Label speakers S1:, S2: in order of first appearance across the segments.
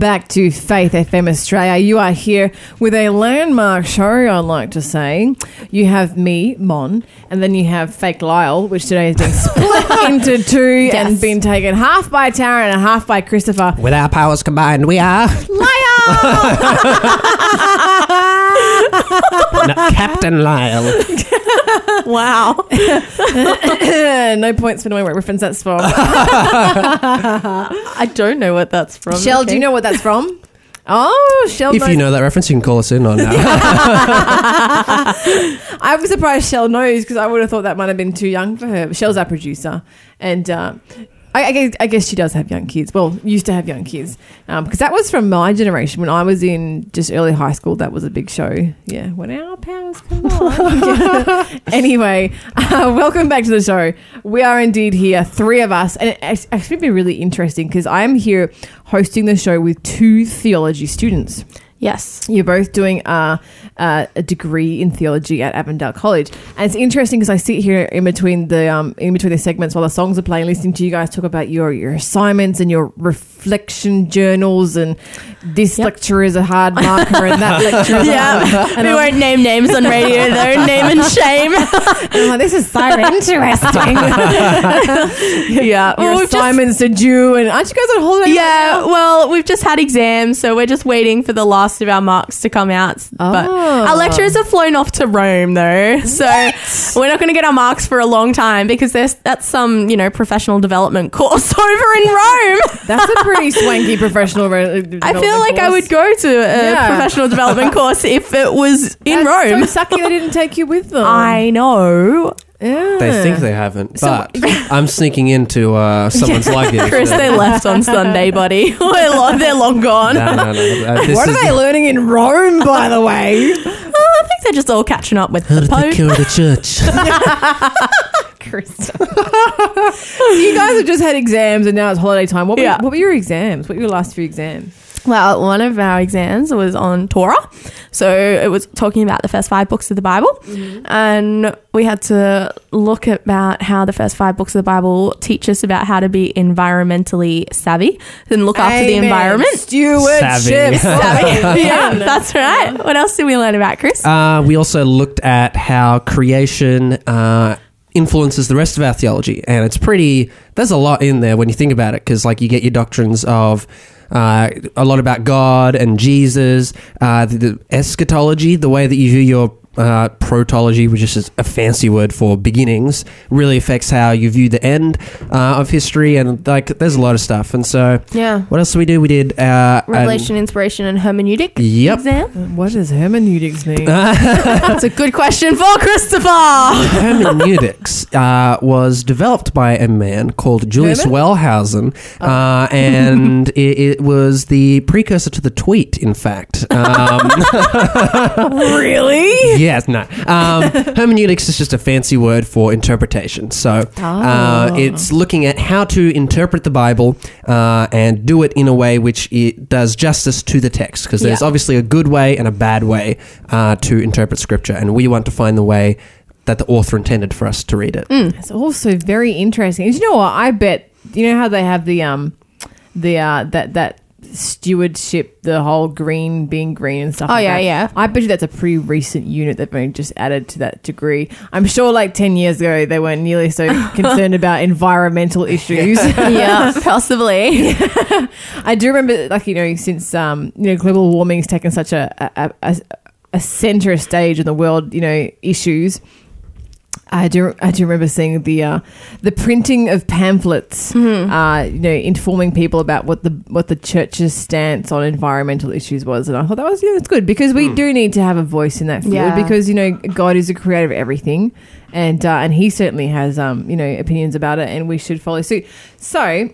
S1: Back to Faith FM Australia. You are here with a landmark show, I'd like to say. You have me, Mon, and then you have Fake Lyle, which today has been split into two and been taken half by Tara and half by Christopher.
S2: With our powers combined, we are No, Captain Lyle.
S3: Wow.
S1: no points for knowing what reference that's from.
S3: I don't know what that's from.
S1: Shell, do you know what that's from? Oh, Shell
S2: If
S1: knows.
S2: you know that reference, you can call us in on that.
S1: I was surprised Shell knows because I would have thought that might have been too young for her. Shell's our producer, and uh, I, guess, I guess she does have young kids. Well, used to have young kids because that was from my generation when I was in just early high school. That was a big show. Yeah, when our powers combine. anyway, uh, welcome back to the show. We are indeed here, three of us, and it's actually been really interesting because I am here hosting the show with two theology students.
S3: Yes.
S1: You're both doing uh, uh, a degree in theology at Avondale College, and it's interesting because I sit here in between the um, in between the segments while the songs are playing, listening to you guys talk about your your assignments and your reflection journals, and this
S3: Yep.
S1: lecture is a hard marker, and that lecture, is a hard-
S3: Yeah. we
S1: I'm,
S3: won't name names on radio though. Name and shame.
S1: I'm like, this is so interesting.
S3: yeah.
S1: your
S3: Well, just,
S1: assignments are due, and aren't you guys on holiday?
S3: yeah. Well, we've just had exams, so we're just waiting for the last of our marks to come out. But
S1: Oh.
S3: our lecturers have flown off to Rome though, so we're not going to get our marks for a long time because there's that's some you know professional development course over in Rome.
S1: That's a pretty swanky professional. Re- uh,
S3: I feel like I would go to a
S1: Yeah.
S3: professional development course if it was in
S1: That's
S3: Rome.
S1: So sucky they didn't take you with them.
S3: I know.
S1: Yeah.
S2: they think they haven't, but I'm sneaking into uh, someone's luggage.
S3: Chris, they left on Sunday, buddy. They're long, they're long gone.
S2: No, no, no. Uh, this
S1: What
S2: is
S1: are they learning in Rome, by the way?
S3: Oh, I think they're just all catching up with
S2: How
S3: the
S2: to
S3: Pope.
S2: care the church. Chris.
S1: you guys have just had exams and now it's holiday time. What were,
S3: Yeah.
S1: what were your exams? What were your last few exams?
S3: Well, one of our exams was on Torah. So it was talking about the first five books of the Bible. And we had to look about how the first five books of the Bible teach us about how to be environmentally savvy and look after the environment.
S1: Stewardship.
S3: Savvy. yeah, that's right. What else did we learn about, Chris?
S2: Uh, we also looked at how creation uh, influences the rest of our theology, and it's pretty. There's a lot in there when you think about it, because like you get your doctrines of. Uh, a lot about God and Jesus, uh, the, the eschatology, the way that you view your uh, protology, which is a fancy word for beginnings, really affects how you view the end uh, of history, and like there's a lot of stuff. And so,
S3: yeah.
S2: what else did we do? We did uh, an-
S3: Revelation, inspiration, and hermeneutic
S2: Yep.
S3: exam.
S1: What does hermeneutics mean?
S3: That's a good question for Christopher.
S2: hermeneutics uh, was developed by a man called Julius
S1: Herman?
S2: Wellhausen, uh, and it, it was the precursor to the tweet. In fact, um,
S1: really?
S2: Yes, no. Um, hermeneutics is just a fancy word for interpretation. So uh,
S1: Oh.
S2: it's looking at how to interpret the Bible uh, and do it in a way which it does justice to the text, because there's
S3: Yeah.
S2: obviously a good way and a bad way uh, to interpret Scripture, and we want to find the way that the author intended for us to read it.
S1: It's also very interesting. And you know what? I bet you know how they have the um the uh that that stewardship, the whole green being green and stuff.
S3: Oh,
S1: like
S3: yeah,
S1: that.
S3: yeah.
S1: I bet you that's a pretty recent unit they've been just added to that degree. I'm sure like ten years ago they weren't nearly so concerned about environmental issues.
S3: yeah, possibly.
S1: I do remember, like you know, since um, you know, global warming's taken such a a, a, a center stage in the world, you know, issues. I do. I do remember seeing the uh, the printing of pamphlets, uh, you know, informing people about what the what the church's stance on environmental issues was, and I thought that was yeah, that's good because we do need to have a voice in that field
S3: Yeah.
S1: because you know God is the creator of everything, and uh, and He certainly has um, you know opinions about it, and we should follow suit. So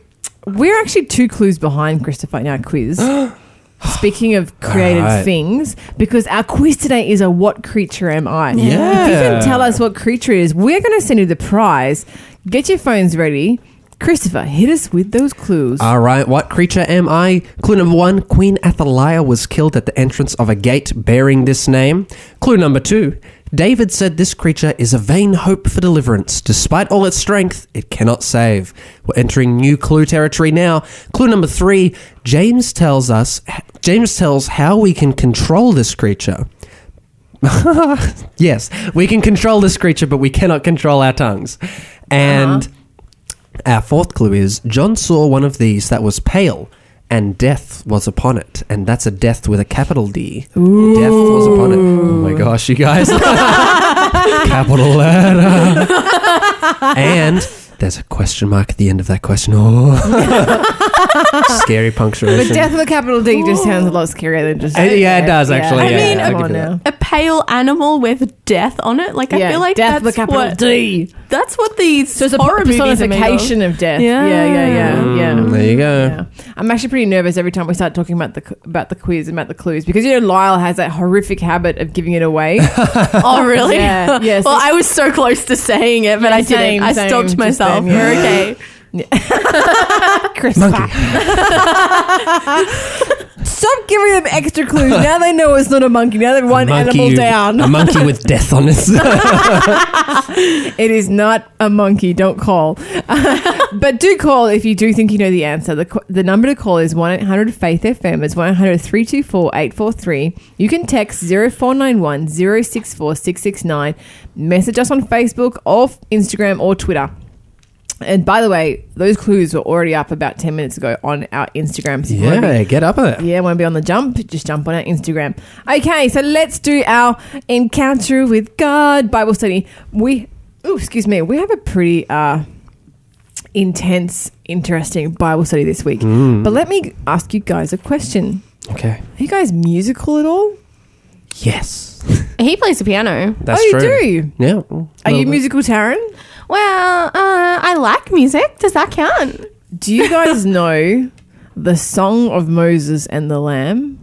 S1: we're actually two clues behind Christopher in our quiz. Speaking of created
S2: Alright.
S1: things, because our quiz today is a what creature am I? If you can tell us what creature it is, we're going to send you the prize. Get your phones ready. Christopher, hit us with those clues.
S2: All right, what creature am I? Clue number one Queen Athaliah was killed at the entrance of a gate bearing this name. Clue number two David said this creature is a vain hope for deliverance. Despite all its strength, it cannot save. We're entering new clue territory now. Clue number three James tells us, James tells how we can control this creature. yes, we can control this creature, but we cannot control our tongues. And uh-huh. our fourth clue is John saw one of these that was pale, and death was upon it. And that's a death with a capital D. Death was upon it. Oh my gosh, you guys. capital letter. and there's a question mark at the end of that question. Oh. Scary punctuation.
S1: But death with a capital D just sounds a lot scarier than just.
S2: Uh, yeah, it does, actually,
S3: I yeah, mean, I'll
S1: come
S2: give you that.
S3: A pale animal with death on it. Like I
S1: Yeah,
S3: feel like
S1: death
S3: that's
S1: with a capital
S3: what,
S1: D.
S3: That's what these
S1: So it's a
S3: horror movies are made of.
S1: personification of death.
S3: Yeah.
S1: Yeah, yeah, yeah,
S2: Mm,
S1: yeah.
S2: There you go.
S1: Yeah. I'm actually pretty nervous every time we start talking about the about the quiz and about the clues because you know Lyle has that horrific habit of giving it away.
S3: Oh really?
S1: Yeah, yeah, so-
S3: well, I was so close to saying it, but
S1: Yeah,
S3: I didn't.
S1: same,
S3: I
S1: same,
S3: stopped
S1: just
S3: myself.
S1: then, yeah.
S3: You're okay.
S1: Chris,
S2: Monkey.
S1: stop giving them extra clues. Now they know it's not a monkey. Now they're one
S2: monkey-
S1: animal down.
S2: A monkey with death on it.
S1: It is not a monkey. Don't call. but do call if you do think you know the answer. The, the number to call is 1 800 Faith FM. It's 1 800 324 843. You can text 0491 064 669. Message us on Facebook or Instagram or Twitter. And by the way, those clues were already up about 10 minutes ago on our Instagram. So if be-
S2: yeah, get up there.
S1: yeah, want to be on the jump? Just jump on our Instagram. Okay, so let's do our encounter with God Bible study. We, oh, excuse me, we have a pretty uh, intense, interesting Bible study this week. But let me ask you guys a question:
S2: Okay.
S1: Are you guys musical at all?
S2: Yes.
S3: He plays the piano.
S2: That's
S1: oh, you
S2: true.
S1: do.
S2: Yeah.
S1: Are you musical, Taryn?
S3: Well, uh, I like music. Does that count?
S1: Do you guys know the Song of Moses and the Lamb?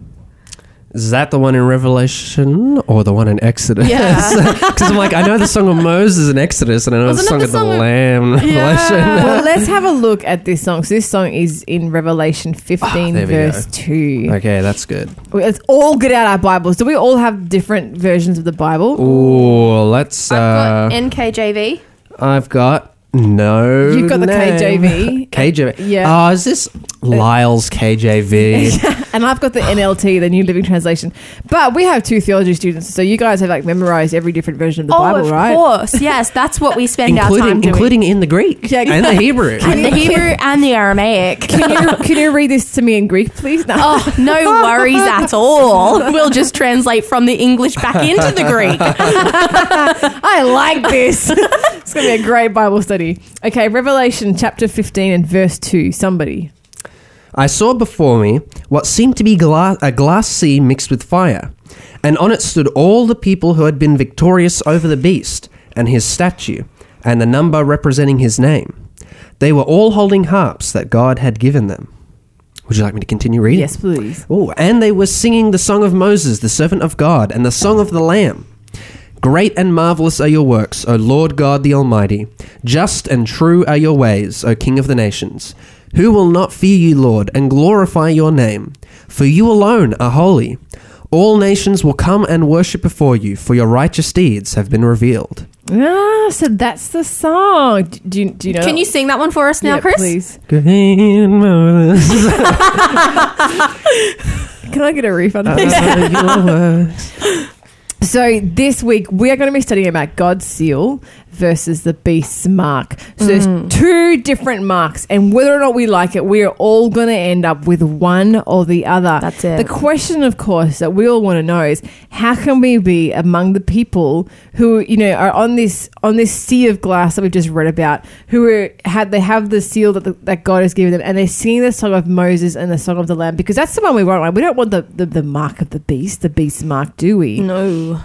S2: Is that the one in Revelation or the one in Exodus?
S3: Yeah.
S2: Because I'm like, I know the song of Moses in Exodus and I know
S3: Wasn't
S2: the song
S3: the
S2: of the
S3: song
S2: Lamb in Revelation.
S1: well, let's have a look at this song. So this song is in Revelation 15,
S2: Ah, there we
S1: verse
S2: go.
S1: 2.
S2: Okay, that's good.
S1: Let's all get out our Bibles. Do we all have different versions of the Bible?
S2: Ooh, let's. Uh,
S3: I've got NKJV.
S2: I've got no.
S1: You've got the
S2: name.
S1: KJV.
S2: KJV.
S1: Yeah.
S2: Oh, is this Uh, Lyle's KJV?
S1: and I've got the NLT, the New Living Translation. But we have two theology students, so you guys have like memorized every different version of the
S3: oh,
S1: Bible,
S3: of
S1: right?
S3: Of course. Yes, that's what we spend our time
S2: including
S3: doing.
S2: including in the Greek
S1: Yeah.
S2: and the Hebrew.
S3: and the Hebrew and the Aramaic.
S1: Can you can you read this to me in Greek, please? No.
S3: Oh, no worries at all. We'll just translate from the English back into the Greek.
S1: I like this. it's going to be a great Bible study. Okay, Revelation chapter 15 and verse 2. Somebody.
S2: I saw before me what seemed to be gla- a glass sea mixed with fire, and on it stood all the people who had been victorious over the beast and his statue, and the number representing his name. They were all holding harps that God had given them. Would you like me to continue reading?
S1: Yes, please.
S2: Oh, and they were singing the song of Moses, the servant of God, and the song of the Lamb. Great and marvelous are your works, O Lord God the Almighty. Just and true are your ways, O King of the nations. Who will not fear you, Lord, and glorify your name? For you alone are holy. All nations will come and worship before you, for your righteous deeds have been revealed.
S1: Ah, so that's the song. Do you, do you know?
S3: Can you sing that one for us now,
S1: Yeah,
S3: Chris?
S1: please.
S2: Great and
S1: Can I get a refund?
S2: are your works.
S1: So this week we are going to be studying about God's seal versus the beast's mark. So there's mm. two different marks, and whether or not we like it, we are all going to end up with one or the other.
S3: That's it.
S1: The question, of course, that we all want to know is how can we be among the people who you know are on this on this sea of glass that we've just read about, who are had they have the seal that the, that God has given them, and they're singing the song of Moses and the song of the Lamb because that's the one we want. Right? We don't want the, the the mark of the beast, the beast's mark, do we?
S3: No.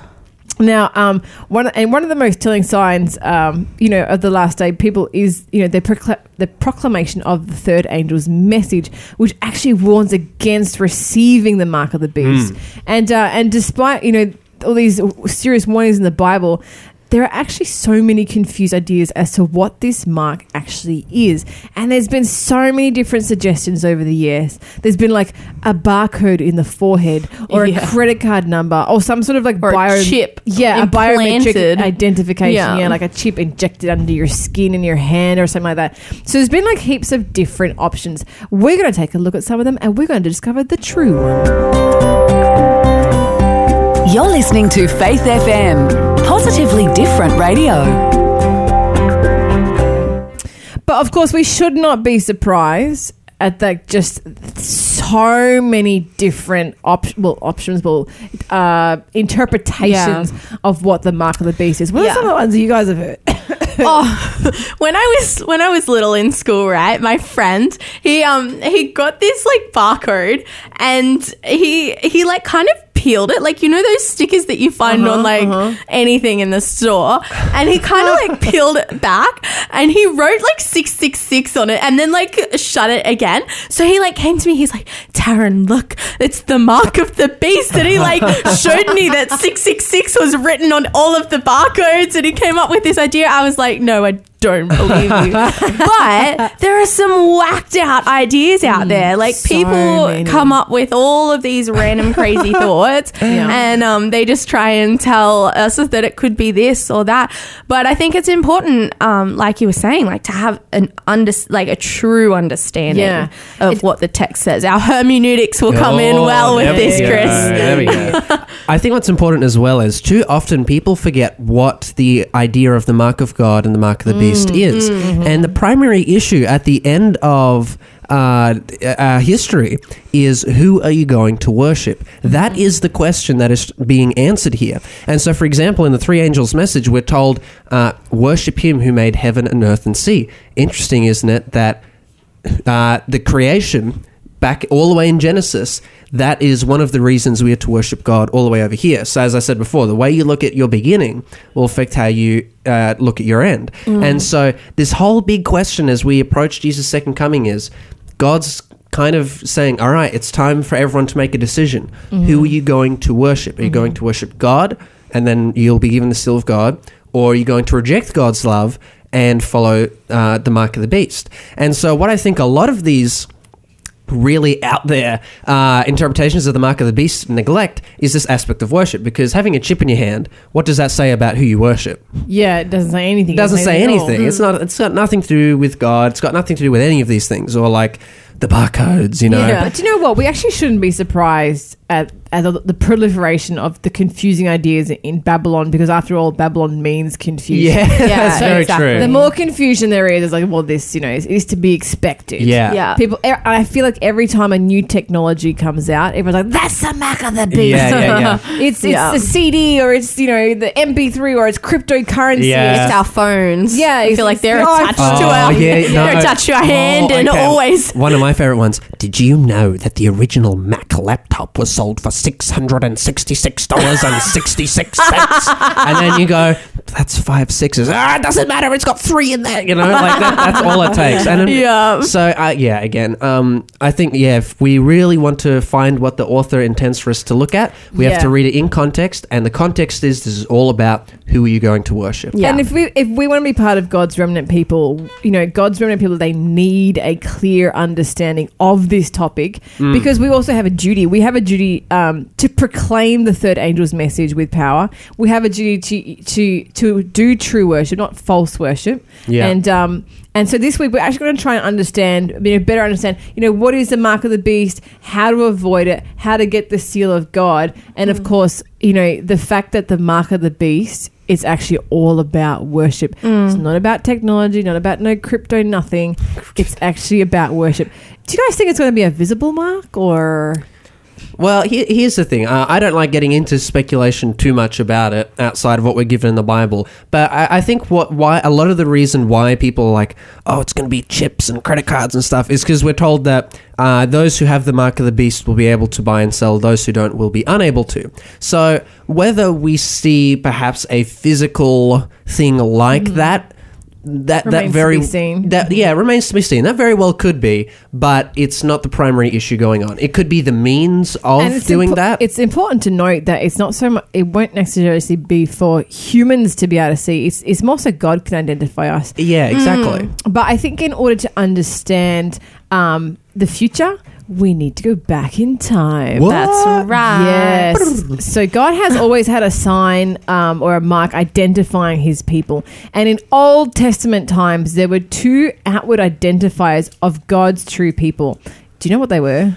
S1: Now, um, one and one of the most telling signs, um, you know, of the last day, people is you know the procla- the proclamation of the third angel's message, which actually warns against receiving the mark of the beast, and uh, and despite you know all these serious warnings in the Bible. There are actually so many confused ideas as to what this mark actually is. And there's been so many different suggestions over the years. There's been like a barcode in the forehead or
S3: Yeah.
S1: a credit card number or some sort of like
S3: Or a
S1: bio-
S3: chip
S1: Yeah, a biometric identification.
S3: Yeah.
S1: Yeah. like a chip injected under your skin in your hand or something like that. So there's been like heaps of different options. We're going to take a look at some of them and we're going to discover the true one.
S4: You're listening to Faith FM, positively different radio.
S1: But of course, we should not be surprised at that just so many different op- well, options, well, uh, interpretations of what the mark of the beast is. What
S3: Yeah.
S1: are some of the ones that you guys have heard?
S3: oh, when I was when I was little in school, right? My friend, he um he got this like barcode, and he he like kind of peeled it, like you know those stickers that you find on uh-huh, like uh-huh. anything in the store, and he kind of like peeled it back, and he wrote like six six six on it, and then like shut it again. So he like came to me, he's like, Taryn, look, it's the mark of the beast, and he like showed me that six six six was written on all of the barcodes, and he came up with this idea. I was like, no, I don't believe you. but there are some whacked out ideas out there. Like
S1: so
S3: people
S1: many.
S3: come up with all of these random crazy thoughts
S1: Yeah.
S3: and um, they just try and tell us that it could be this or that. But I think it's important, um, like you were saying, like to have an under like a true understanding
S1: Yeah.
S3: of what the text says. Our hermeneutics will come in
S2: Oh,
S3: well with this,
S2: go.
S3: Chris.
S2: There we go. I think what's important as well is too often people forget what the idea of the mark of God and the mark of the beast is. And the primary issue at the end of uh, uh, history is who are you going to worship? That is the question that is being answered here. And so, for example, in the three angels' message, we're told, uh, worship him who made heaven and earth and sea. Interesting, isn't it, that uh, the creation back all the way in Genesis, that is one of the reasons we are to worship God all the way over here. So, as I said before, the way you look at your beginning will affect how you uh, look at your end. And so, this whole big question as we approach Jesus' second coming is God's kind of saying, All right, it's time for everyone to make a decision. Who are you going to worship? Are you going to worship God, and then you'll be given the seal of God? Or are you going to reject God's love and follow uh, the mark of the beast? And so, what I think a lot of these really out there uh, interpretations of the mark of the beast neglect is this aspect of worship because having a chip in your hand what does that say about who you worship
S1: Yeah, it doesn't say anything.
S2: it doesn't say
S1: at all.
S2: anything it's not it's got nothing to do with god it's got nothing to do with any of these things or like the barcodes you know
S1: But do you know what? We actually shouldn't be surprised at, at the, the proliferation of the confusing ideas in Babylon because, after all, Babylon means confusion.
S2: yeah, that's very
S3: exactly.
S2: true
S1: The more confusion there is, it's like, well, this, you know, is, is to be expected.
S2: yeah
S3: Yeah.
S1: People, I feel like every time a new technology comes out, everyone's like, "That's the mark of the beast."
S2: Yeah, yeah, yeah.
S1: it's it's
S3: Yeah.
S1: the CD or it's you know the MP3 or it's cryptocurrency.
S2: Yeah.
S3: It's our phones.
S1: Yeah,
S3: I feel like they're
S1: it's-
S3: attached
S2: Oh,
S3: to our oh,
S2: yeah,
S3: they're attached to our hand
S2: Oh,
S3: and always
S2: One of my favorite ones. Did you know that the original Mac laptop was sold for six hundred and sixty-six dollars and sixty-six cents? and then you go, "That's five sixes. Ah, it doesn't matter. It's got three in there. You know, like that, that's all it takes. And
S3: Yeah.
S2: So uh, yeah, again, um, I think yeah, if we really want to find what the author intends for us to look at, we have to read it in context, and the context is this is all about who are you going to worship.
S3: Yeah.
S1: And if we if we want to be part of God's remnant people, you know, God's remnant people, they need a clear understanding of this topic
S2: Mm.
S1: because we also have a duty. We have a duty um, to proclaim the third angel's message with power. We have a duty to to to do true worship, not false worship.
S2: Yeah.
S1: And um and so this week we're actually going to try and understand, you know, better understand, you know, what is the mark of the beast, how to avoid it, how to get the seal of God, and of course, you know, the fact that the mark of the beast is actually all about worship. It's not about technology, not about no crypto, nothing. It's actually about worship. Do you guys think it's going to be a visible mark or?
S2: Well, here, here's the thing. Uh, I don't like getting into speculation too much about it outside of what we're given in the Bible. But I, I think what why a lot of the reason why people are like, oh, it's going to be chips and credit cards and stuff, is because we're told that uh, those who have the mark of the beast will be able to buy and sell; those who don't will be unable to. So whether we see perhaps a physical thing like that that that
S1: Remains to
S2: very
S1: be seen.
S2: that yeah remains to be seen. That very well could be, but it's not the primary issue going on. It could be the means of doing
S1: impo-
S2: that.
S1: It's important to note that it's not so much. It won't necessarily be for humans to be able to see. It's it's more so God can identify us.
S2: yeah, exactly.
S1: But I think in order to understand um, the future, we need to go back in time.
S2: What?
S3: That's right.
S1: Yes. So God has always had a sign um, or a mark identifying his people. And in Old Testament times, there were two outward identifiers of God's true people. Do you know what they were?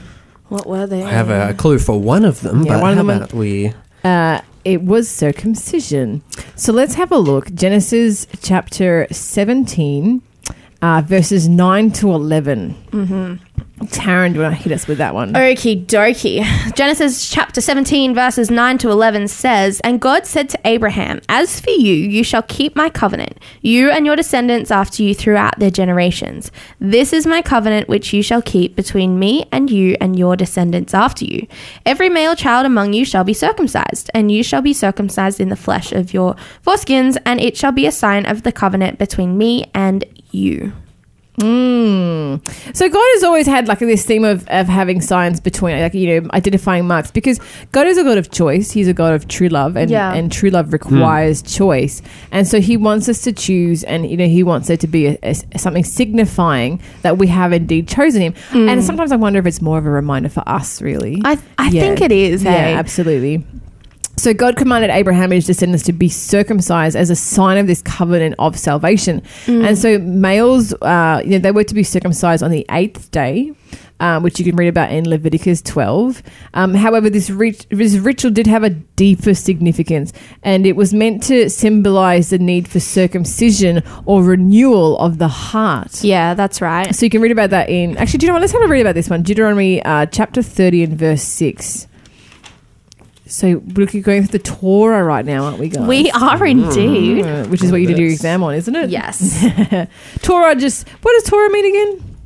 S3: What were they?
S2: I have a clue for one of them,
S1: Yeah,
S2: but
S1: one of
S2: how
S1: them-
S2: about we?
S1: Uh, it was circumcision. So let's have a look. Genesis chapter 17, uh, verses 9 to 11. Mm-hmm. Taryn, do you want to hit us with that one?
S3: Okie dokie. Genesis chapter 17, verses 9 to 11 says, And God said to Abraham, As for you, you shall keep my covenant, you and your descendants after you throughout their generations. This is my covenant which you shall keep between me and you and your descendants after you. Every male child among you shall be circumcised, and you shall be circumcised in the flesh of your foreskins, and it shall be a sign of the covenant between me and you.
S1: Mm. So God has always had like this theme of, of having signs between like you know identifying marks because God is a God of choice. He's a God of true love and
S3: Yeah.
S1: and true love requires choice. And so he wants us to choose and you know he wants there to be a, a- something signifying that we have indeed chosen him. And sometimes I wonder if it's more of a reminder for us really.
S3: I, I
S1: Yeah.
S3: think it is,
S1: Yeah,
S3: hey?
S1: absolutely. So God commanded Abraham and his descendants to be circumcised as a sign of this covenant of salvation. And so males, uh, you know, they were to be circumcised on the eighth day. Um, which you can read about in Leviticus 12. Um, however, this, rit- this ritual did have a deeper significance, and it was meant to symbolize the need for circumcision or renewal of the heart.
S3: Yeah, that's right.
S1: So you can read about that in. Actually, do you know what? Let's have a read about this one. Deuteronomy uh, chapter 30 and verse 6. So we're going through the Torah right now, aren't we, guys?
S3: We are indeed.
S1: Uh, which is what you did your exam on, isn't it?
S3: Yes.
S1: Torah just. What does Torah mean again?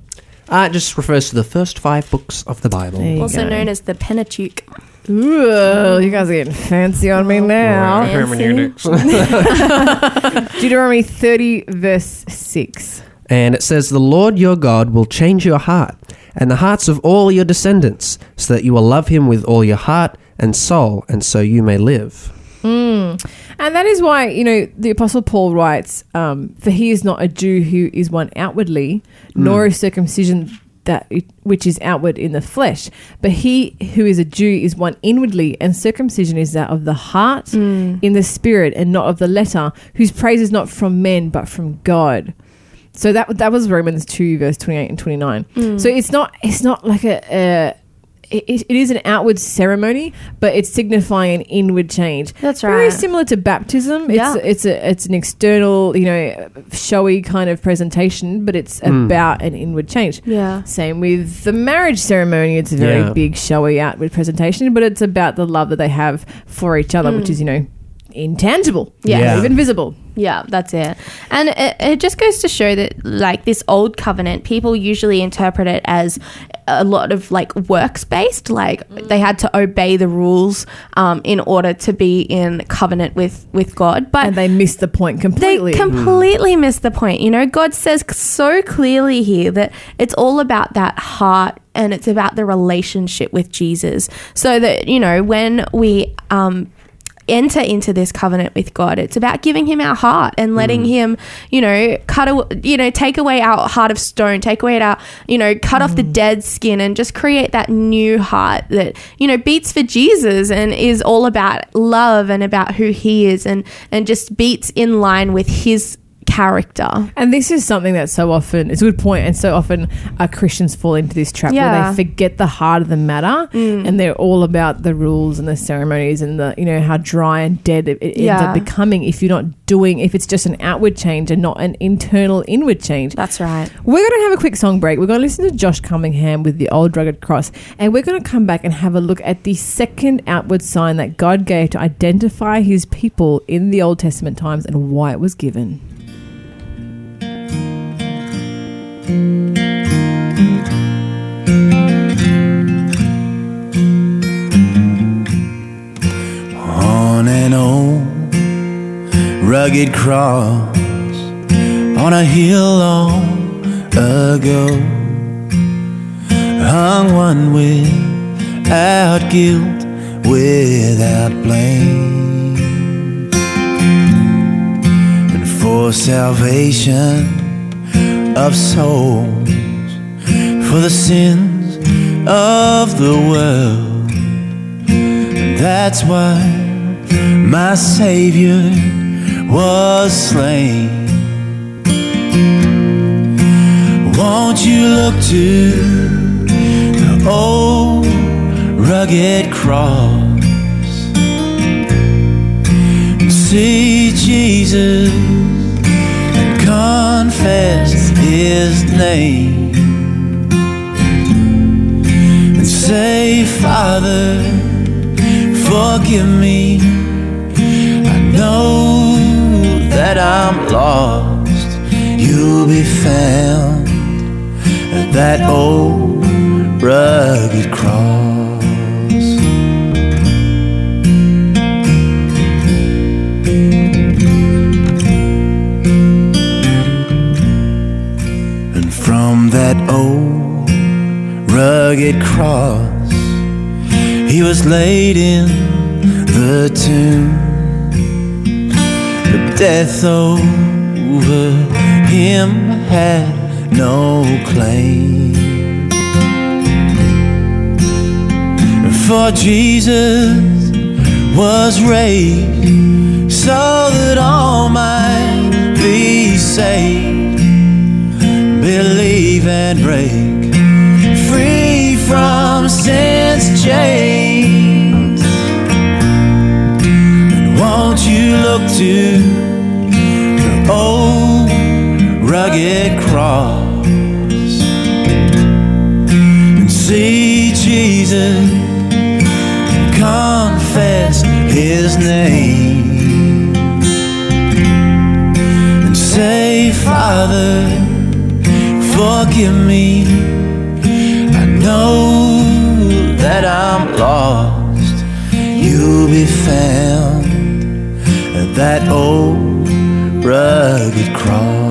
S2: Uh, it just refers to the first five books of the Bible.
S3: Also
S1: go.
S3: known as the Pentateuch.
S1: Ooh, you guys are getting fancy on me now. Deuteronomy 30, verse 6.
S2: And it says, The Lord your God will change your heart and the hearts of all your descendants, so that you will love him with all your heart and soul, and so you may live.
S1: Mm. And that is why, you know, the Apostle Paul writes, um, For he is not a Jew who is one outwardly, nor is circumcision that which is outward in the flesh, but he who is a Jew is one inwardly, and circumcision is that of the heart in the spirit and not of the letter, whose praise is not from men but from God. So that that was Romans two verse twenty eight and twenty nine. So it's not it's not like a. a it, it is an outward ceremony, but it's signifying an inward change.
S3: That's right.
S1: Very similar to baptism. It's
S3: Yeah.
S1: it's a it's an external, you know, showy kind of presentation, but it's hmm. about an inward change.
S3: Yeah.
S1: Same with the marriage ceremony. It's a very
S2: Yeah.
S1: big, showy outward presentation, but it's about the love that they have for each other, which hmm. is, you know, intangible,
S3: Yeah.
S2: Yeah.
S1: even visible.
S3: Yeah, that's it. And it, it just goes to show that, like, this old covenant, people usually interpret it as a lot of, like, works based. Like, they had to obey the rules um, in order to be in covenant with, with God. But
S1: And they missed the point completely.
S3: They completely missed the point. You know, God says so clearly here that it's all about that heart and it's about the relationship with Jesus. So that, you know, when we um enter into this covenant with God, it's about giving him our heart and letting mm. him, you know, cut aw- you know, take away our heart of stone, take away our, you know, cut off the mm. dead skin and just create that new heart that, you know, beats for Jesus and is all about love and about who he is and and just beats in line with his character.
S1: And this is something that so often, it's a good point, and so often uh, Christians fall into this trap where they forget the heart of the matter and they're all about the rules and the ceremonies and the, you know, how dry and dead it, it ends up becoming if you're not doing, if it's just an outward change and not an internal inward change.
S3: That's right.
S1: We're going to have a quick song break. We're going to listen to Josh Cunningham with the Old Rugged Cross, and we're going to come back and have a look at the second outward sign that God gave to identify his people in the Old Testament times and why it was given.
S5: On an old rugged cross on a hill long ago hung one without guilt, without blame. And for salvation of souls, for the sins of the world. And that's why my Savior was slain. Won't you look to the old rugged cross and see Jesus and confess his name and say, Father, forgive me. I know that I'm lost. You'll be found at that old rugged cross. That old rugged cross, he was laid in the tomb. But death over him had no claim. For Jesus was raised so that all might be saved. Believe and break free from sin's chains. And won't you look to the old rugged cross and see Jesus and confess his name and say, Father, forgive me. I know that I'm lost. You'll be found at that old rugged cross.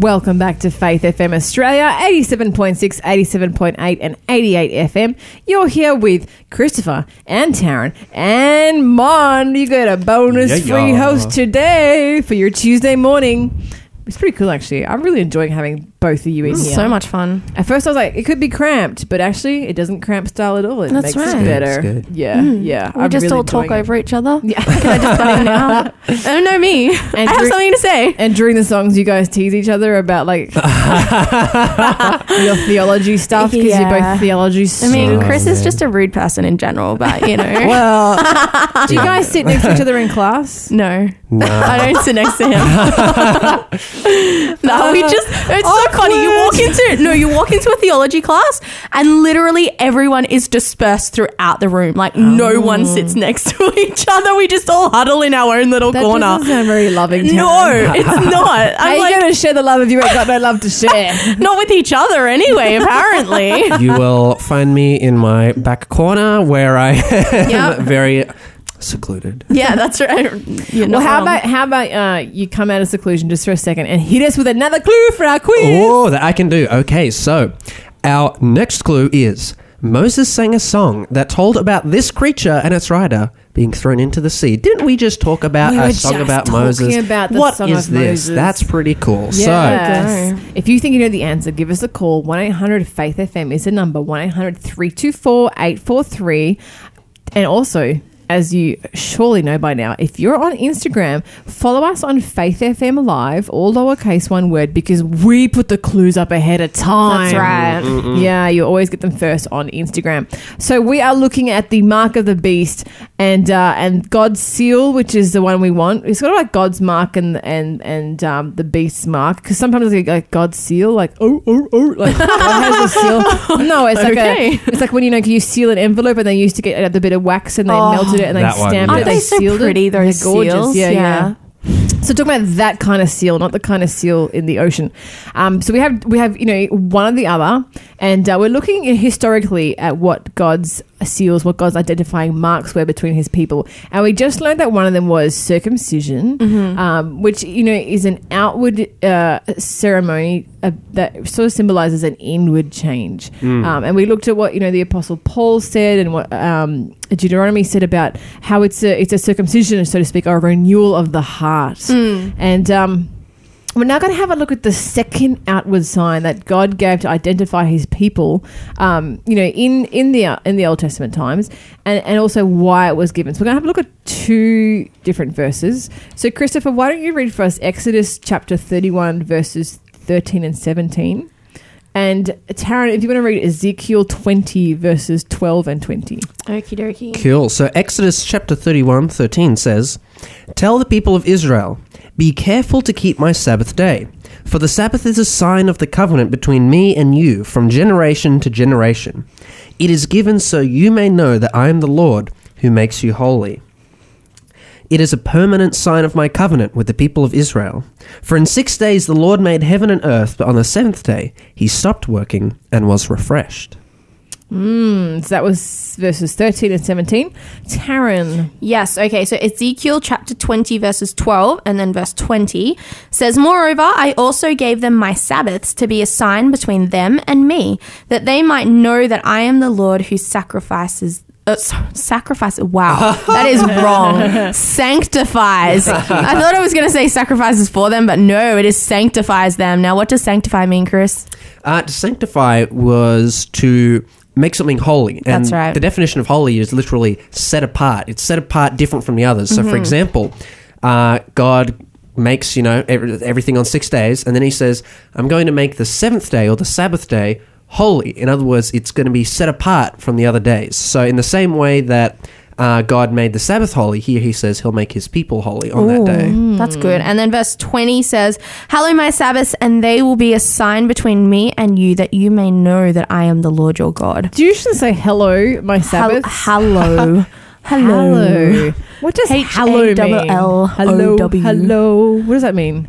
S1: Welcome back to Faith FM Australia, 87.6, 87.8, and 88 FM. You're here with Christopher and Taryn and Mon. You got a bonus
S2: Yeah,
S1: free
S2: yeah.
S1: host today for your Tuesday morning. It's pretty cool, actually. I'm really enjoying having both of you in here.
S3: So much fun.
S1: At first, I was like, it could be cramped, but actually, it doesn't cramp style at all. It
S3: That's
S1: makes it better.
S2: It's good.
S1: Yeah, mm. yeah.
S3: We
S1: I'm
S3: just
S1: really
S3: all talk
S1: enjoying it.
S3: over each other.
S1: Yeah.
S3: Can I just butt in now? Oh, no, me. I have
S1: Drew-
S3: something to say.
S1: And during the songs, you guys tease each other about like your theology stuff because you're
S3: Yeah.
S1: both theology
S3: I mean,
S2: Oh,
S3: Chris is
S2: man.
S3: just a rude person in general, but you know.
S1: well, do you guys sit next to each other in class?
S3: no,
S2: Nah.
S3: I don't sit next to him. no, we just, it's so funny. You walk into, no, you walk into a theology class and literally everyone is dispersed throughout the room. Like no one oh. sits next to each other. We just all huddle in our own little
S1: That
S3: corner.
S1: doesn't sound very loving.
S3: No,
S1: Taryn.
S3: it's not.
S1: How
S3: I'm
S1: are you
S3: like,
S1: going to share the love if you ain't got no love to share?
S3: not with each other anyway, apparently.
S2: you will find me in my back corner where I am
S3: Yep.
S2: very secluded.
S3: yeah, that's right. You're
S1: well, how
S3: wrong.
S1: about how about uh, you come out of seclusion just for a second and hit us with another clue for our quiz?
S2: Oh, that I can do. Okay, so our next clue is Moses sang a song that told about this creature and its rider being thrown into the sea. Didn't we just talk about
S1: We
S2: a
S1: were
S2: song
S1: just
S2: about
S1: talking
S2: Moses?
S1: about the
S2: What
S1: song
S2: is
S1: of
S2: this?
S1: Moses.
S2: That's pretty cool. So,
S1: Yes.
S3: Go.
S1: If you think you know the answer, give us a call. 1 800 Faith FM is the number 1 800 324 843. And also, as you surely know by now, if you're on Instagram, follow us on Faith FM Live, all lowercase one word, because we put the clues up ahead of time.
S3: That's right.
S1: Yeah, you always get them first on Instagram. So we are looking at the mark of the beast and uh, and God's seal, which is the one we want. It's sort of like God's mark and and and um, the beast's mark because sometimes it's like God's seal, like oh oh oh, like God has a seal. No, it's like
S3: Okay.
S1: a it's like when you know you seal an envelope and they used to get the bit of wax and they
S3: Oh,
S1: melted it and they
S2: that one,
S1: stamped
S2: yeah.
S1: it.
S3: Aren't
S1: They
S3: they so
S1: sealed
S3: pretty,
S1: it.
S3: those
S1: They're gorgeous.
S3: seals?
S1: Yeah,
S3: Yeah.
S1: yeah. So talking about that kind of seal, not the kind of seal in the ocean. Um, so we have we have you know one or the other, and uh, we're looking historically at what God's seals, what God's identifying marks were between His people, and we just learned that one of them was circumcision, um, which you know is an outward uh, ceremony uh, that sort of symbolizes an inward change. Um, and we looked at what you know the Apostle Paul said and what um, Deuteronomy said about how it's a it's a circumcision, so to speak, or a renewal of the heart. And um, we're now going to have a look at the second outward sign that God gave to identify His people. Um, you know, in in the in the Old Testament times, and and also why it was given. So we're going to have a look at two different verses. So Christopher, why don't you read for us Exodus chapter thirty one verses thirteen and seventeen. And Taryn, if you want to read Ezekiel 20, verses 12 and 20.
S3: Okie dokie.
S2: Cool. So Exodus chapter 31, 13 says, Tell the people of Israel, be careful to keep my Sabbath day. For the Sabbath is a sign of the covenant between me and you from generation to generation. It is given so you may know that I am the Lord who makes you holy. It is a permanent sign of my covenant with the people of Israel. For in six days the Lord made heaven and earth, but on the seventh day he stopped working and was refreshed.
S1: Mm, so that was verses 13 and 17. Taryn.
S3: Yes, okay, so Ezekiel chapter 20, verses 12 and then verse 20 says, Moreover, I also gave them my Sabbaths to be a sign between them and me, that they might know that I am the Lord who sacrifices. Uh, sacrifice. Wow, that is wrong. Sanctifies. I thought I was going to say sacrifices for them, but no, it is sanctifies them. Now, what does sanctify mean, Chris?
S2: Uh, to sanctify was to make something holy. And
S3: That's right.
S2: The definition of holy is literally set apart. It's set apart different from the others. So,
S3: Mm-hmm.
S2: for example, uh, God makes, you know, every, everything on six days, and then he says, I'm going to make the seventh day or the Sabbath day holy. In other words, it's going to be set apart from the other days. So, in the same way that uh, God made the Sabbath holy, here he says he'll make his people holy on that day.
S3: That's good. And then verse 20 says, Hallow my Sabbaths, and they will be a sign between me and you, that you may know that I am the Lord your God.
S1: Do you usually say hello, my Sabbath?
S3: Hallow.
S1: Hello. What does hello mean?
S3: H-A-L-L-O-W.
S1: Hello. Hello. What does that mean?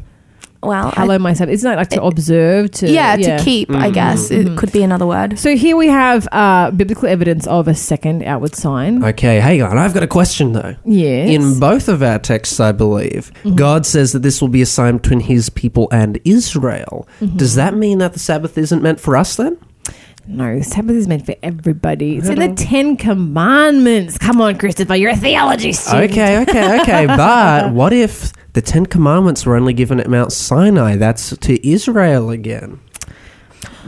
S3: Well, I-
S1: Hallow my Sabbath. Isn't that like to observe? To
S3: yeah, to keep, I
S2: Mm-hmm.
S3: guess. It could be another word.
S1: So here we have uh, biblical evidence of a second outward sign.
S2: Okay, hang on. I've got a question though.
S1: Yes.
S2: In both of our texts, I believe,
S1: Mm-hmm.
S2: God says that this will be a sign between his people and Israel.
S1: Mm-hmm.
S2: Does that mean that the Sabbath isn't meant for us then?
S1: No, Sabbath is meant for everybody. It's in the Ten Commandments. Come on, Christopher, you're a theology student.
S2: Okay, okay, okay. but what if the Ten Commandments were only given at Mount Sinai? That's to Israel again.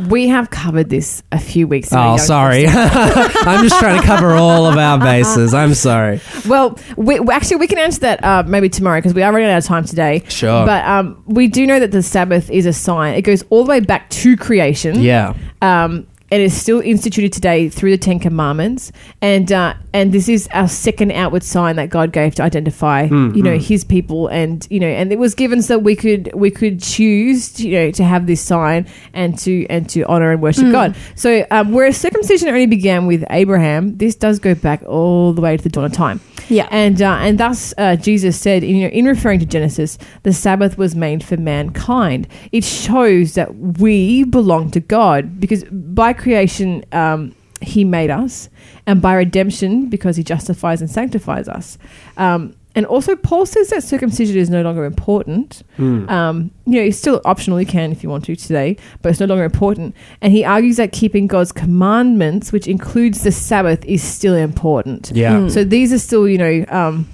S1: We have covered this a few weeks ago.
S2: Oh, sorry. I'm just trying to cover all of our bases. I'm sorry.
S1: Well, we, we- actually, we can answer that uh, maybe tomorrow because we are running out of time today.
S2: Sure.
S1: But um, we do know that the Sabbath is a sign. It goes all the way back to creation.
S2: Yeah.
S1: Um, it is still instituted today through the Ten Commandments, and uh, and this is our second outward sign that God gave to identify,
S2: Hmm,
S1: you know, His people, and you know, and it was given so we could we could choose, you know, to have this sign and to and to honor and worship God. So um, whereas circumcision only began with Abraham, this does go back all the way to the dawn of time.
S3: Yeah.
S1: And uh, and thus uh, Jesus said, you know, in referring to Genesis, the Sabbath was made for mankind. It shows that we belong to God because by creation um, He made us, and by redemption because He justifies and sanctifies us. Um, and also, Paul says that circumcision is no longer important. Um, you know, it's still optional. You can if you want to today, but it's no longer important. And he argues that keeping God's commandments, which includes the Sabbath, is still important.
S2: Yeah.
S1: So these are still, you know, um,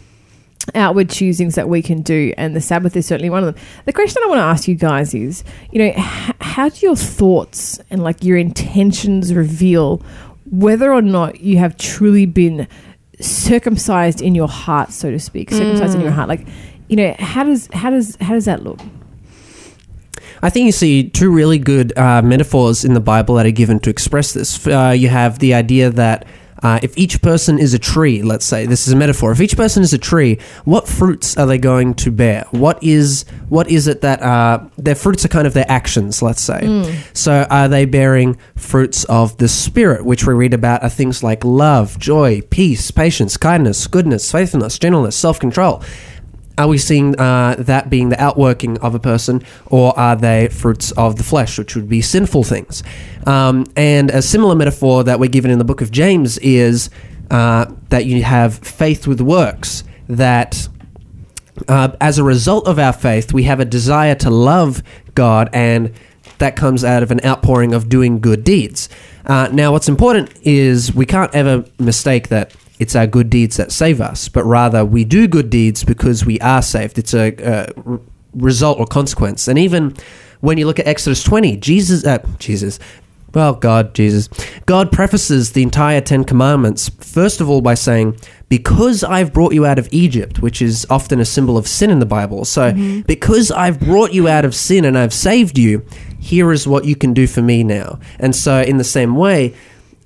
S1: outward choosings that we can do, and the Sabbath is certainly one of them. The question I want to ask you guys is, you know, h- how do your thoughts and like your intentions reveal whether or not you have truly been circumcised in your heart, so to speak, circumcised in your heart? Like, you know, how does how does how does that look?
S2: I think you see two really good uh, metaphors in the Bible that are given to express this. Uh, you have the idea that uh, if each person is a tree, let's say this is a metaphor. If each person is a tree, what fruits are they going to bear? What is what is it that uh, their fruits are kind of their actions? Let's say. So are they bearing fruits of the spirit, which we read about are things like love, joy, peace, patience, kindness, goodness, faithfulness, gentleness, self control. Are we seeing uh, that being the outworking of a person, or are they fruits of the flesh, which would be sinful things? Um, and a similar metaphor that we're given in the book of James is uh, that you have faith with works, that uh, as a result of our faith, we have a desire to love God, and that comes out of an outpouring of doing good deeds. Uh, now, what's important is we can't ever mistake that it's our good deeds that save us, but rather we do good deeds because we are saved. It's a, r result or consequence. And even when you look at Exodus 20, Jesus, uh, Jesus, well, God, Jesus. God prefaces the entire Ten Commandments, first of all, by saying, Because I've brought you out of Egypt, which is often a symbol of sin in the Bible. So, because I've brought you out of sin and I've saved you, here is what you can do for me now. And so, in the same way,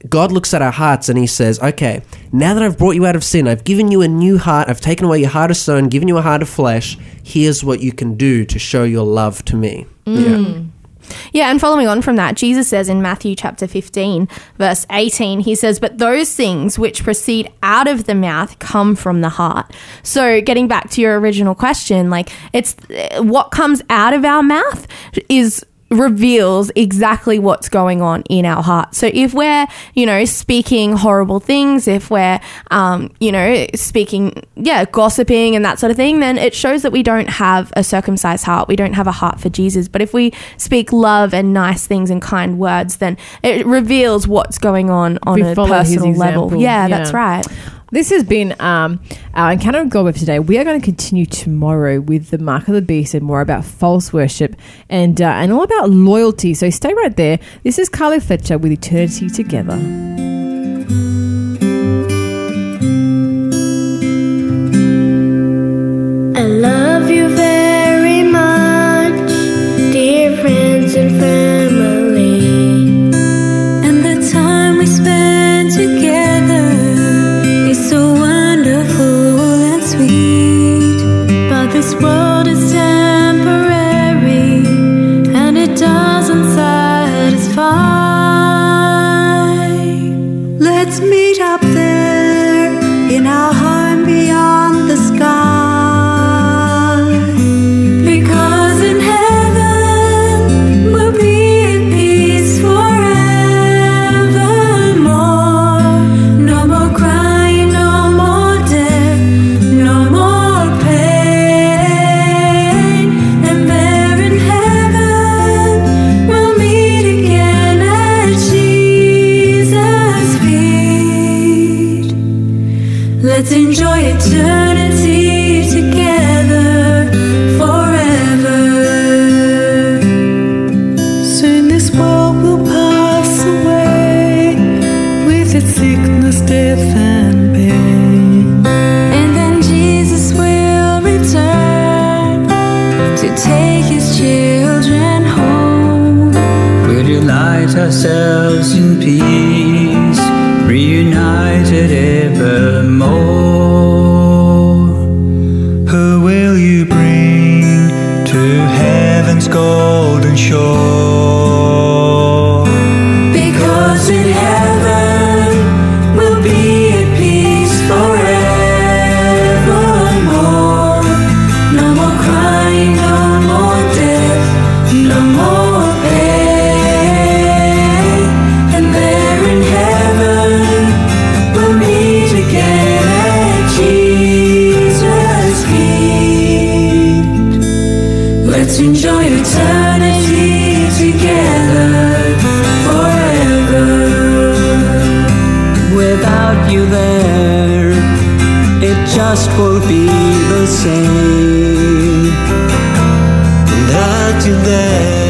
S2: God looks at our hearts and he says, Okay, now that I've brought you out of sin, I've given you a new heart, I've taken away your heart of stone, given you a heart of flesh, here's what you can do to show your love to me. Yeah.
S3: Yeah, and following on from that, Jesus says in Matthew chapter 15, verse 18, he says, But those things which proceed out of the mouth come from the heart. So, getting back to your original question, like, it's uh, what comes out of our mouth is reveals exactly what's going on in our heart. So if we're, you know, speaking horrible things, if we're, um, you know, speaking, yeah, gossiping and that sort of thing, then it shows that we don't have a circumcised heart. We don't have a heart for Jesus. But if we speak love and nice things and kind words, then it reveals what's going on on
S1: We
S3: a personal level. Yeah,
S1: Yeah.
S3: that's right.
S1: This has been um, our encounter with God with today. We are going to continue tomorrow with the mark of the beast and more about false worship and uh, and all about loyalty. So stay right there. This is Carly Fletcher with Eternity Together.
S6: Enjoy eternity together forever.
S7: Without you there, it just won't be the same.
S8: And until then,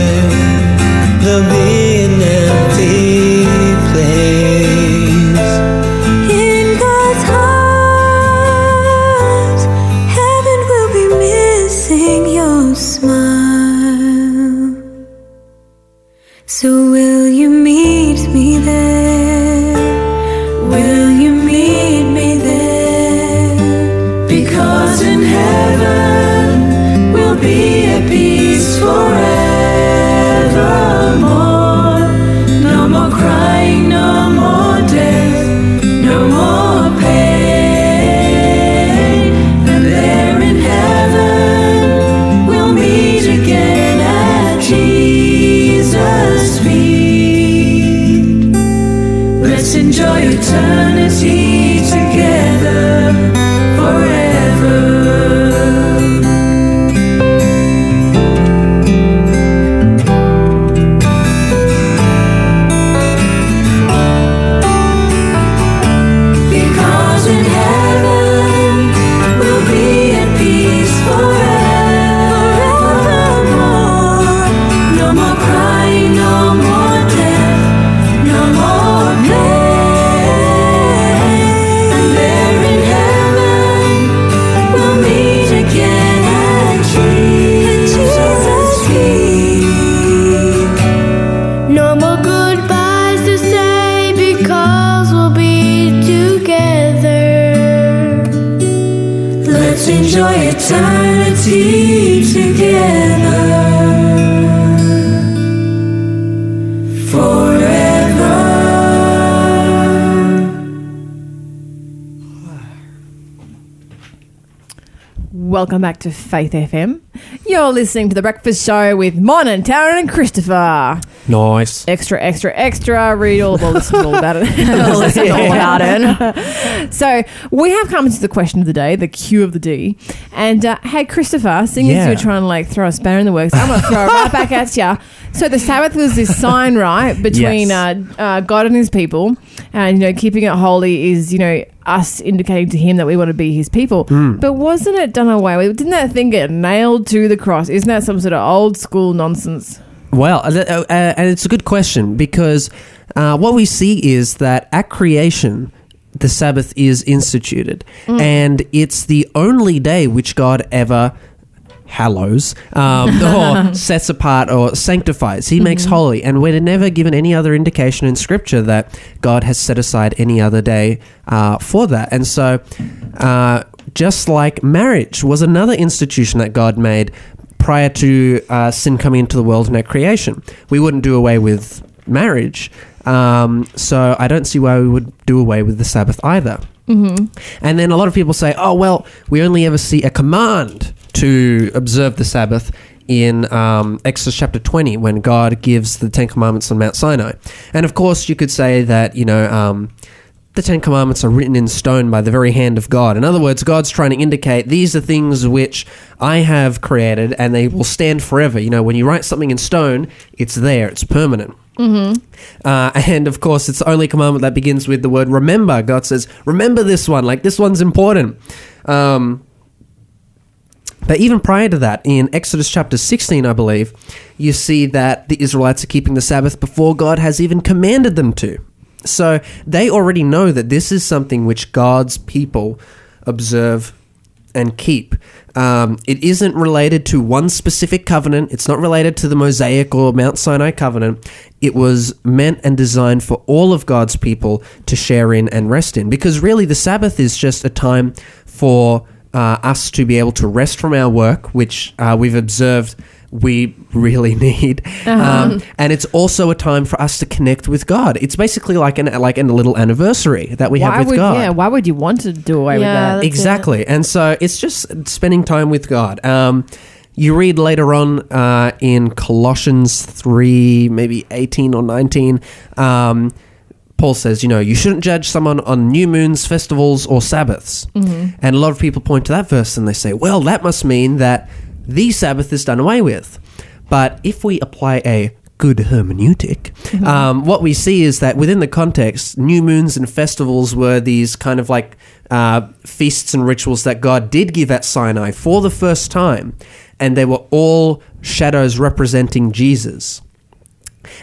S1: Welcome back to Faith FM. You're listening to The Breakfast Show with Mon and Taryn and Christopher.
S2: Nice.
S1: Extra, extra, extra. Read all, listen all about it.
S3: All about it.
S1: So we have come to the question of the day, the Q of the D. And uh, hey, Christopher, seeing as you're trying to like throw a spanner in the works, I'm going to throw it right back at you. So the Sabbath was this sign, right, between
S2: Yes.
S1: uh, uh, God and His people, and you know, keeping it holy is you know us indicating to Him that we want to be His people.
S2: Hmm.
S1: But wasn't it done away with? Didn't that thing get nailed to the cross? Isn't that some sort of old school nonsense?
S2: Well, uh, uh, and it's a good question because uh, what we see is that at creation, the Sabbath is instituted, and it's the only day which God ever hallows um, or sets apart or sanctifies. He makes holy, and we're never given any other indication in Scripture that God has set aside any other day uh, for that. And so, uh, just like marriage was another institution that God made prior to uh, sin coming into the world and at creation, we wouldn't do away with marriage. Um, so I don't see why we would do away with the Sabbath either. Mm-hmm. And then a lot of people say, oh, well, we only ever see a command to observe the Sabbath in um, Exodus chapter 20 when God gives the Ten Commandments on Mount Sinai. And of course, you could say that, you know, um, the Ten Commandments are written in stone by the very hand of God. In other words, God's trying to indicate these are things which I have created and they will stand forever. You know, when you write something in stone, it's there, it's permanent. Mm-hmm. Uh, and of course, it's the only commandment that begins with the word remember. God says, remember this one, like this one's important. Um, but even prior to that, in Exodus chapter 16, I believe, you see that the Israelites are keeping the Sabbath before God has even commanded them to. So they already know that this is something which God's people observe and keep. Um, it isn't related to one specific covenant. It's not related to the Mosaic or Mount Sinai covenant. It was meant and designed for all of God's people to share in and rest in. Because really, the Sabbath is just a time for uh, us to be able to rest from our work, which uh, we've observed we really need. Um, and it's also a time for us to connect with God. It's basically like an like a little anniversary that we
S1: why
S2: have with
S1: would
S2: God.
S1: yeah? Why would you want to do away
S3: Yeah,
S1: with that?
S3: that's it.
S2: exactly. And so it's just spending time with God. Um, you read later on uh, in Colossians 3, maybe 18 or 19, um, Paul says, you know, you shouldn't judge someone on new moons, festivals, or Sabbaths. And a lot of people point to that verse and they say, well, that must mean that the Sabbath is done away with. But if we apply a good hermeneutic, um, what we see is that within the context, new moons and festivals were these kind of like uh, feasts and rituals that God did give at Sinai for the first time, and they were all shadows representing Jesus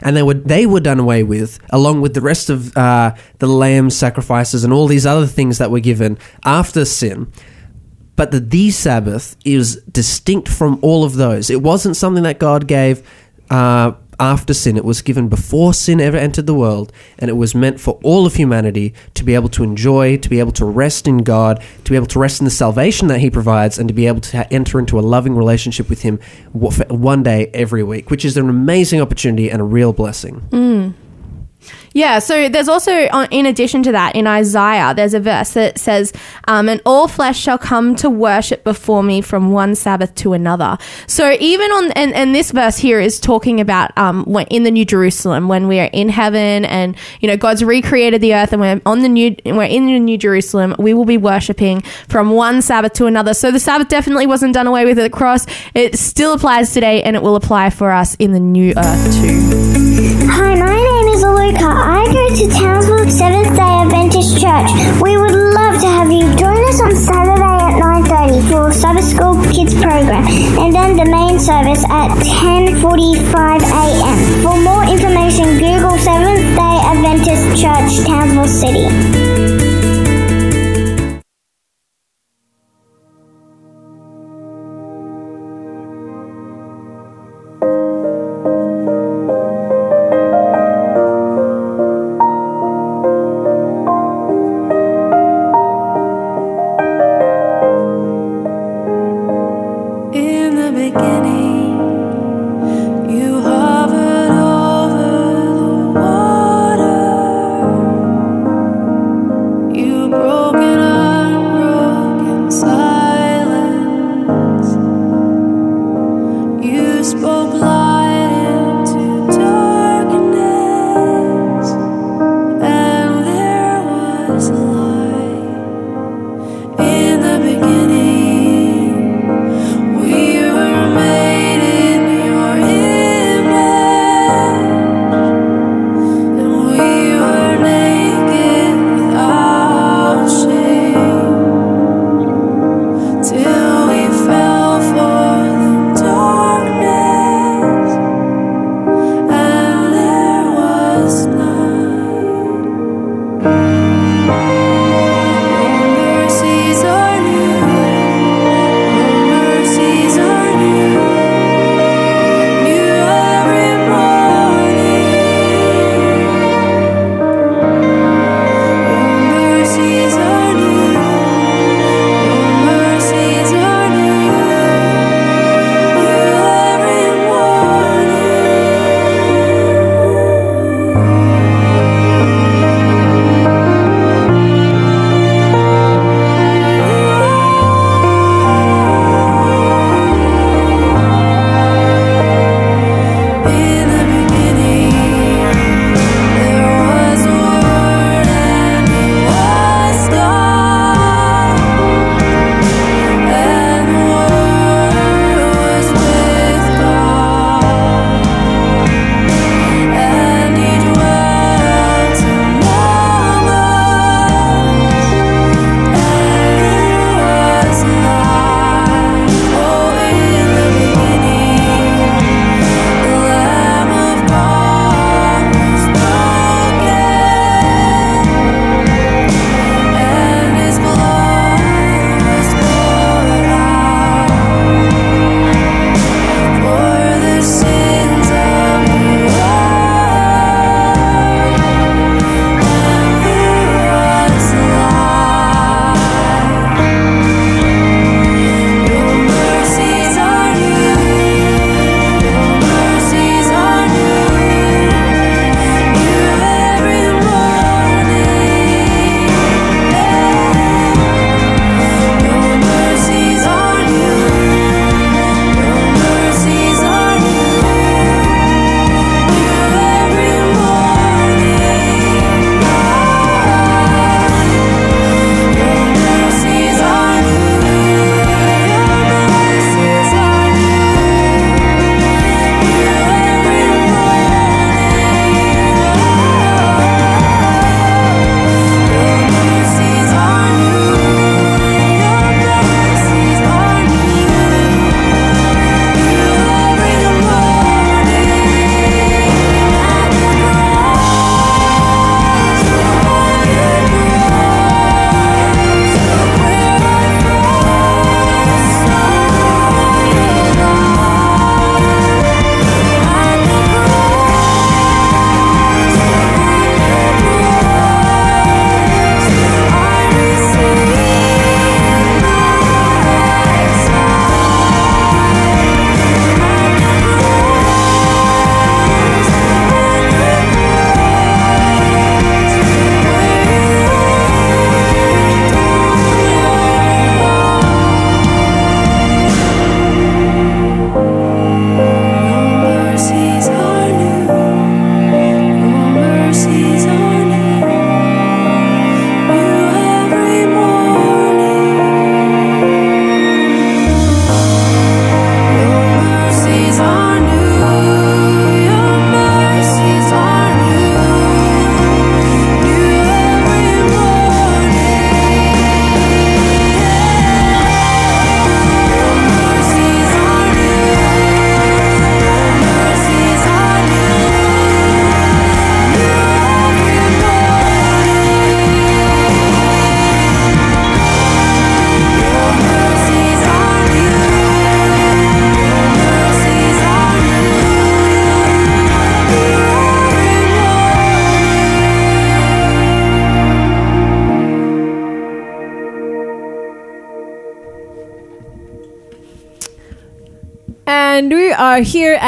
S2: and they were they were done away with along with the rest of uh, the lamb sacrifices and all these other things that were given after sin. But the the Sabbath is distinct from all of those. It wasn't something that God gave uh, after sin. It was given before sin ever entered the world, and it was meant for all of humanity to be able to enjoy, to be able to rest in God, to be able to rest in the salvation that He provides, and to be able to ha- enter into a loving relationship with Him one day every week, which is an amazing opportunity and a real blessing.
S3: Yeah, so there's also, uh, in addition to that, in Isaiah, there's a verse that says, um, And all flesh shall come to worship before me from one Sabbath to another. So even on, and, and this verse here is talking about um, when, in the New Jerusalem, when we are in heaven and, you know, God's recreated the earth and we're on the new, we're in the New Jerusalem, we will be worshiping from one Sabbath to another. So the Sabbath definitely wasn't done away with at the cross. It still applies today and it will apply for us in the new earth too.
S8: Hi, my name is Aluka. I go to Townsville Seventh Day Adventist Church. We would love to have you join us on Saturday at 9.30 for Sabbath School Kids program and then the main service at 10.45am. For more information, Google Seventh Day Adventist Church, Townsville City.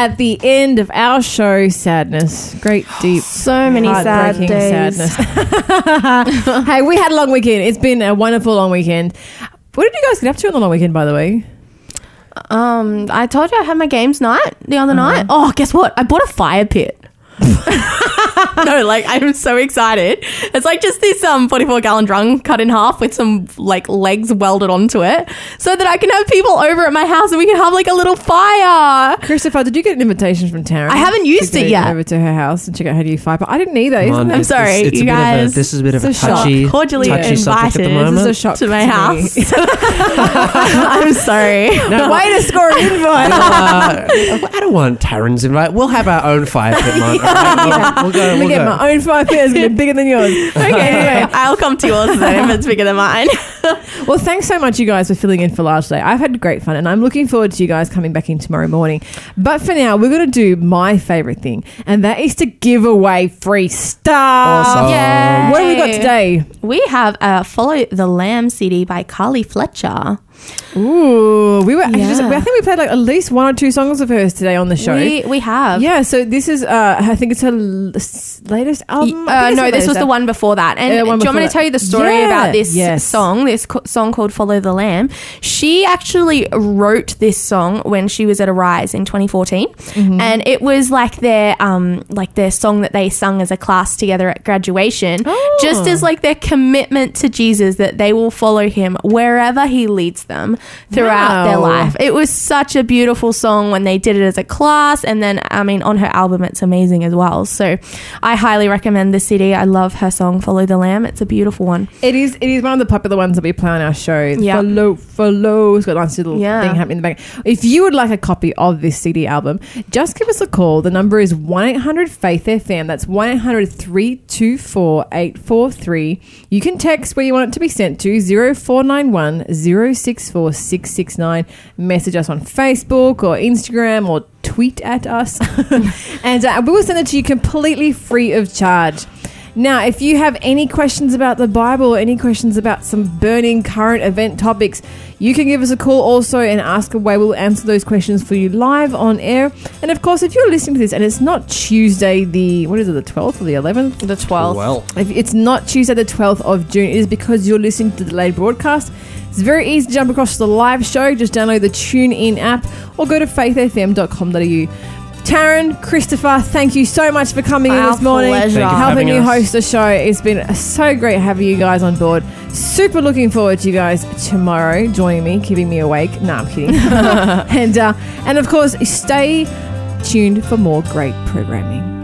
S1: At the end of our show. Sadness, great, deep,
S3: So many sad
S1: heartbreaking
S3: days.
S1: sadness. hey, we had a long weekend. It's been a wonderful long weekend. What did you guys get up to on the long weekend, by the way?
S3: Um, I told you I had my games night the other
S1: Uh-huh.
S3: night. Oh, guess what? I bought a fire pit. no, like I'm so excited. It's like just this um 44 gallon drum cut in half with some like legs welded onto it, so that I can have people over at my house and we can have like a little fire.
S1: Christopher, did you get an invitation from Taryn?
S3: I haven't used
S1: to
S3: it
S1: go
S3: yet.
S1: Over to her house and check out how do you fire. But I didn't either.
S2: Come
S1: Isn't
S2: on,
S3: I'm sorry,
S2: it's, it's
S3: you
S2: a bit Of
S3: guys.
S2: a, this is a bit of a
S1: It's a shock.
S2: touchy,
S3: Cordially
S2: touchy subject at the
S3: invited.
S2: moment.
S1: This is a shock
S3: to my
S1: me.
S3: house. I'm sorry.
S1: Way to score an invite.
S2: Uh, I don't want Taryn's invite. We'll have our own fire pit, man. All right, we'll, we'll go.
S1: Let me
S2: We'll
S1: get
S2: go.
S1: my own fire pit. It's going to be bigger than yours.
S3: okay, anyway, I'll come to yours then if it's bigger than mine.
S1: Well, thanks so much, you guys, for filling in for Large day. I've had great fun, and I'm looking forward to you guys coming back in tomorrow morning. But for now, we're going to do my favorite thing, and that is to give away free stuff.
S2: Awesome.
S3: Yay.
S1: What have we got today?
S3: We have uh, Follow the Lamb CD by Carly Fletcher.
S1: Ooh, we were.
S3: Yeah.
S1: just, I think we played like at least one or two songs of hers today on the show.
S3: We, we have.
S1: yeah, so this is. Uh, I think it's her latest album.
S3: Uh, no, this was the one before that. And
S1: Yeah,
S3: do you want me to tell you the story
S1: Yeah,
S3: about this
S1: yes.
S3: song, this co- song called Follow the Lamb? She actually wrote this song when she was at ARISE in 2014.
S1: Mm-hmm.
S3: And it was like their um like their song that they sung as a class together at graduation.
S1: Oh.
S3: Just as like their commitment to Jesus that they will follow him wherever he leads them throughout their life. It was such a beautiful song when they did it as a class and then I mean on her album it's amazing as well. So I highly recommend this CD. I love her song Follow the Lamb. It's a beautiful one.
S1: It is. It is one of the popular ones that we play on our show.
S3: Yeah.
S1: Follow, follow. It's got a nice little
S3: Yeah.
S1: thing happening in the back. If you would like a copy of this CD album, just give us a call. The number is one eight hundred Faith FM. That's one 800 324 843. You can text where you want it to be sent to 0491 064 669. Message us on Facebook or Instagram or tweet at us, and uh, we will send it to you completely free of charge. Now, if you have any questions about the Bible or any questions about some burning current event topics, you can give us a call also and ask away. We'll answer those questions for you live on air. And of course, if you're listening to this and it's not Tuesday, the what is it, the 12th or the 11th?
S3: The 12th.
S2: Well,
S1: If it's not Tuesday, the 12th of June, it is because you're listening to the delayed broadcast. It's very easy to jump across to the live show. Just download the TuneIn app or go to faithfm.com.au. Taryn, Christopher, thank you so much for coming in
S3: Our
S1: this morning,
S3: pleasure. Thank you
S2: for
S1: helping
S2: having
S1: me
S2: us.
S1: host the show. It's been so great having you guys on board. Super looking forward to you guys tomorrow joining me, keeping me awake. No, I'm kidding. and uh, and of course, stay tuned for more great programming.